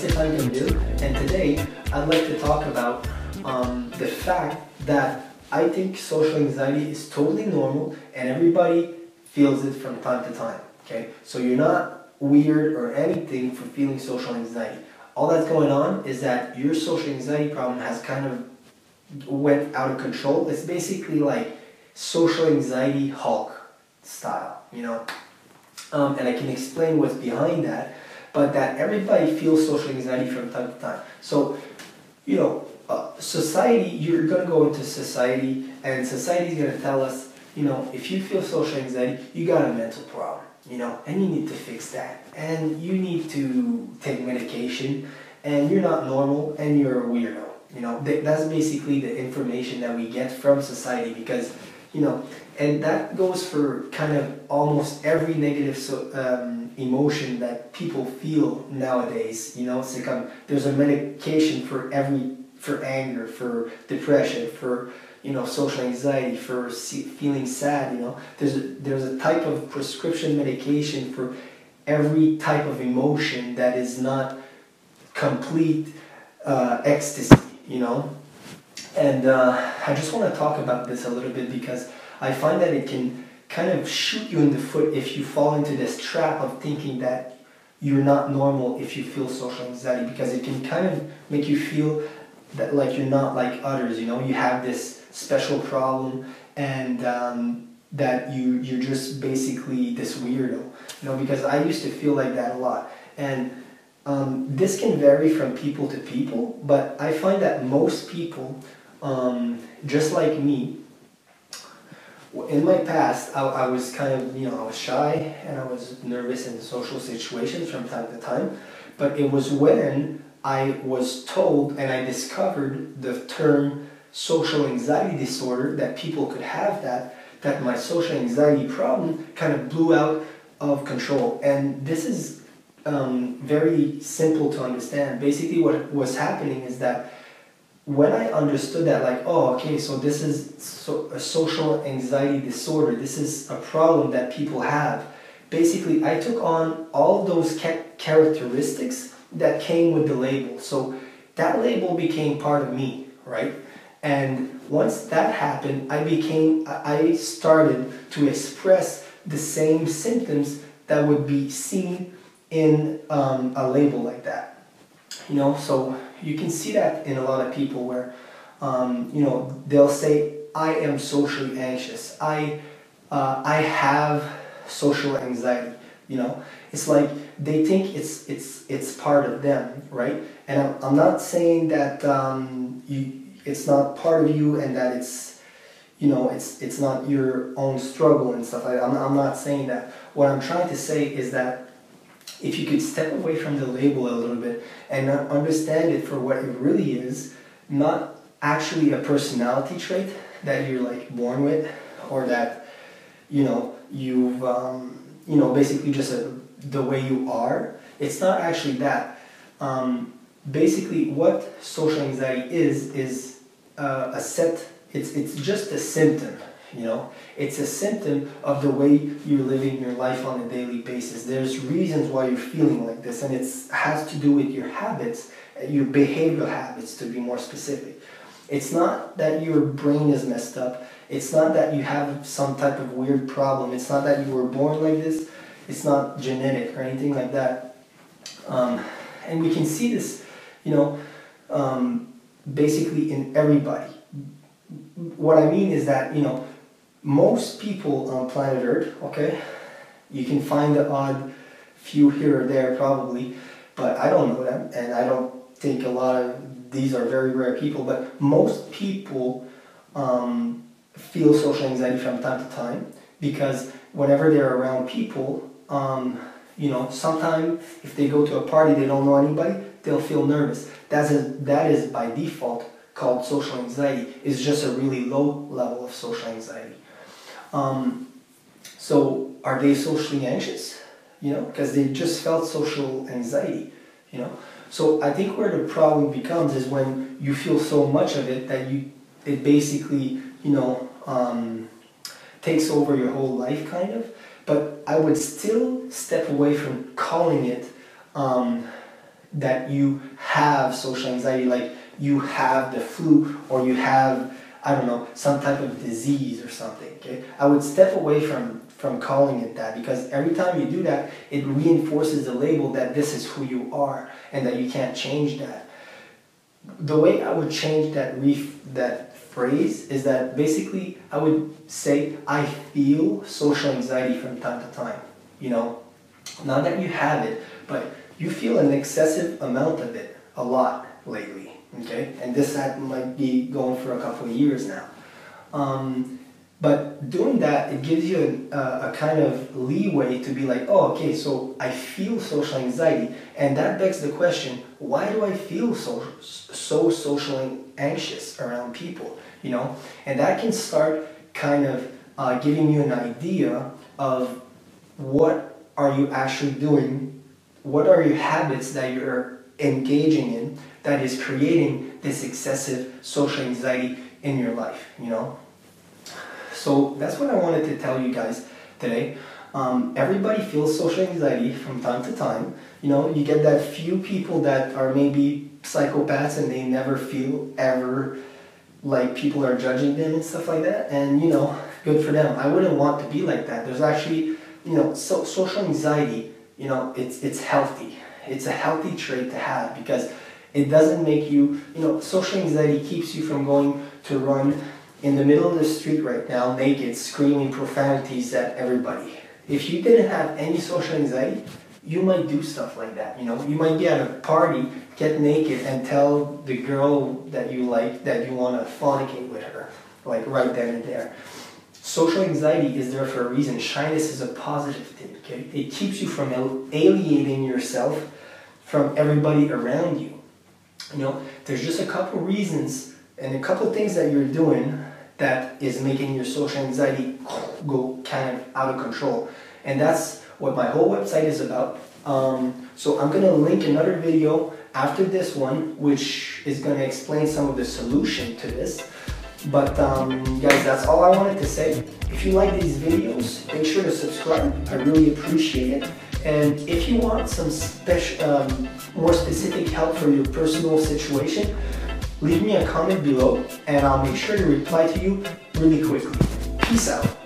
Stéphane Gamville, and today I'd like to talk about um, the fact that I think social anxiety is totally normal and everybody feels it from time to time. Okay, so you're not weird or anything for feeling social anxiety. All that's going on is that your social anxiety problem has kind of went out of control. It's basically like social anxiety Hulk style, you know. Um, and I can explain what's behind that, but that everybody feels social anxiety from time to time. So, you know, uh, society, you're going to go into society, and society is going to tell us, you know, if you feel social anxiety, you got a mental problem, you know, and you need to fix that. And you need to take medication, and you're not normal, and you're a weirdo. You know, that's basically the information that we get from society because, you know, and that goes for kind of almost every negative so, um, emotion that people feel nowadays. You know, it's like um, there's a medication for every for anger, for depression, for you know social anxiety, for feeling sad. You know, there's a, there's a type of prescription medication for every type of emotion that is not complete uh, ecstasy. You know, and uh, I just want to talk about this a little bit because I find that it can kind of shoot you in the foot if you fall into this trap of thinking that you're not normal if you feel social anxiety because it can kind of make you feel that like you're not like others you know? You have this special problem and um, that you you're just basically this weirdo you know? Because i used to feel like that a lot. And um, this can vary from people to people but i find that most people um, just like me in my past I, I was kind of you know i was shy and i was nervous in social situations from time to time but it was when I was told and I discovered the term social anxiety disorder, that people could have that, that my social anxiety problem kind of blew out of control. And this is um, very simple to understand. Basically, what was happening is that when I understood that, like, oh, okay, so this is so, a social anxiety disorder, this is a problem that people have. Basically, I took on all those ca- characteristics that came with the label. So that label became part of me, right? And once that happened, I became, I started to express the same symptoms that would be seen in um, a label like that. You know, so you can see that in a lot of people where, um, you know, they'll say, I am socially anxious. I, uh, I have social anxiety. You know, it's like they think it's it's it's part of them, right? And I'm, I'm not saying that um, you it's not part of you and that it's you know it's it's not your own struggle and stuff. I, I'm I'm not saying that. What I'm trying to say is that if you could step away from the label a little bit and understand it for what it really is, not actually a personality trait that you're like born with or that you know you've um, you know basically just a the way you are. It's not actually that. Um, basically, what social anxiety is is uh, a set. It's it's just a symptom. You know, it's a symptom of the way you're living your life on a daily basis. There's reasons why you're feeling like this, and it has to do with your habits, your behavioral habits, to be more specific. It's not that your brain is messed up. It's not that you have some type of weird problem. It's not that you were born like this it's not genetic or anything like that. Um, and we can see this, you know, um, basically in everybody. What I mean is that, you know, most people on planet Earth, okay, you can find the odd few here or there probably, but I don't know them, and I don't think a lot of these are very rare people, but most people um, feel social anxiety from time to time because whenever they're around people, um, you know, sometimes if they go to a party, they don't know anybody, they'll feel nervous. That's a, that is by default called social anxiety. It's just a really low level of social anxiety. Um, so are they socially anxious? You know, because they just felt social anxiety. You know, so I think where the problem becomes is when you feel so much of it that you it basically you know um, takes over your whole life, kind of but I would still step away from calling it um, that you have social anxiety, like you have the flu or you have, I don't know, some type of disease or something. Okay, I would step away from from calling it that because every time you do that, it reinforces the label that this is who you are and that you can't change that. The way I would change that ref- that phrase is that basically I would say I feel social anxiety from time to time. You know, not that you have it, but you feel an excessive amount of it a lot lately. Okay, and this might be going for a couple of years now. Um, but doing that, it gives you a, a, kind of leeway to be like, oh, okay, so I feel social anxiety. And that begs the question, why do I feel so, so socially anxious around people? You know? And that can start kind of uh, giving you an idea of what are you actually doing, what are your habits that you're engaging in that is creating this excessive social anxiety in your life, you know? So that's what I wanted to tell you guys today. Um, everybody feels social anxiety from time to time. You know, you get that few people that are maybe psychopaths and they never feel ever like people are judging them and stuff like that. And you know, good for them. I wouldn't want to be like that. There's actually, you know, so social anxiety. You know, it's it's healthy. It's a healthy trait to have because it doesn't make you. You know, social anxiety keeps you from going to run in the middle of the street right now, naked, screaming profanities at everybody. If you didn't have any social anxiety, you might do stuff like that. You know, you might be at a party, get naked, and tell the girl that you like that you want to fornicate with her, like right then and there. Social anxiety is there for a reason. Shyness is a positive thing. Okay, it keeps you from alienating yourself from everybody around you. You know, there's just a couple reasons and a couple things that you're doing that is making your social anxiety go kind of out of control. And that's what my whole website is about. Um, so I'm going to link another video after this one, which is going to explain some of the solution to this. But um, guys, that's all I wanted to say. If you like these videos, make sure to subscribe. I really appreciate it. And if you want some special, um, more specific help for your personal situation, leave me a comment below and I'll make sure to reply to you really quickly. Peace out.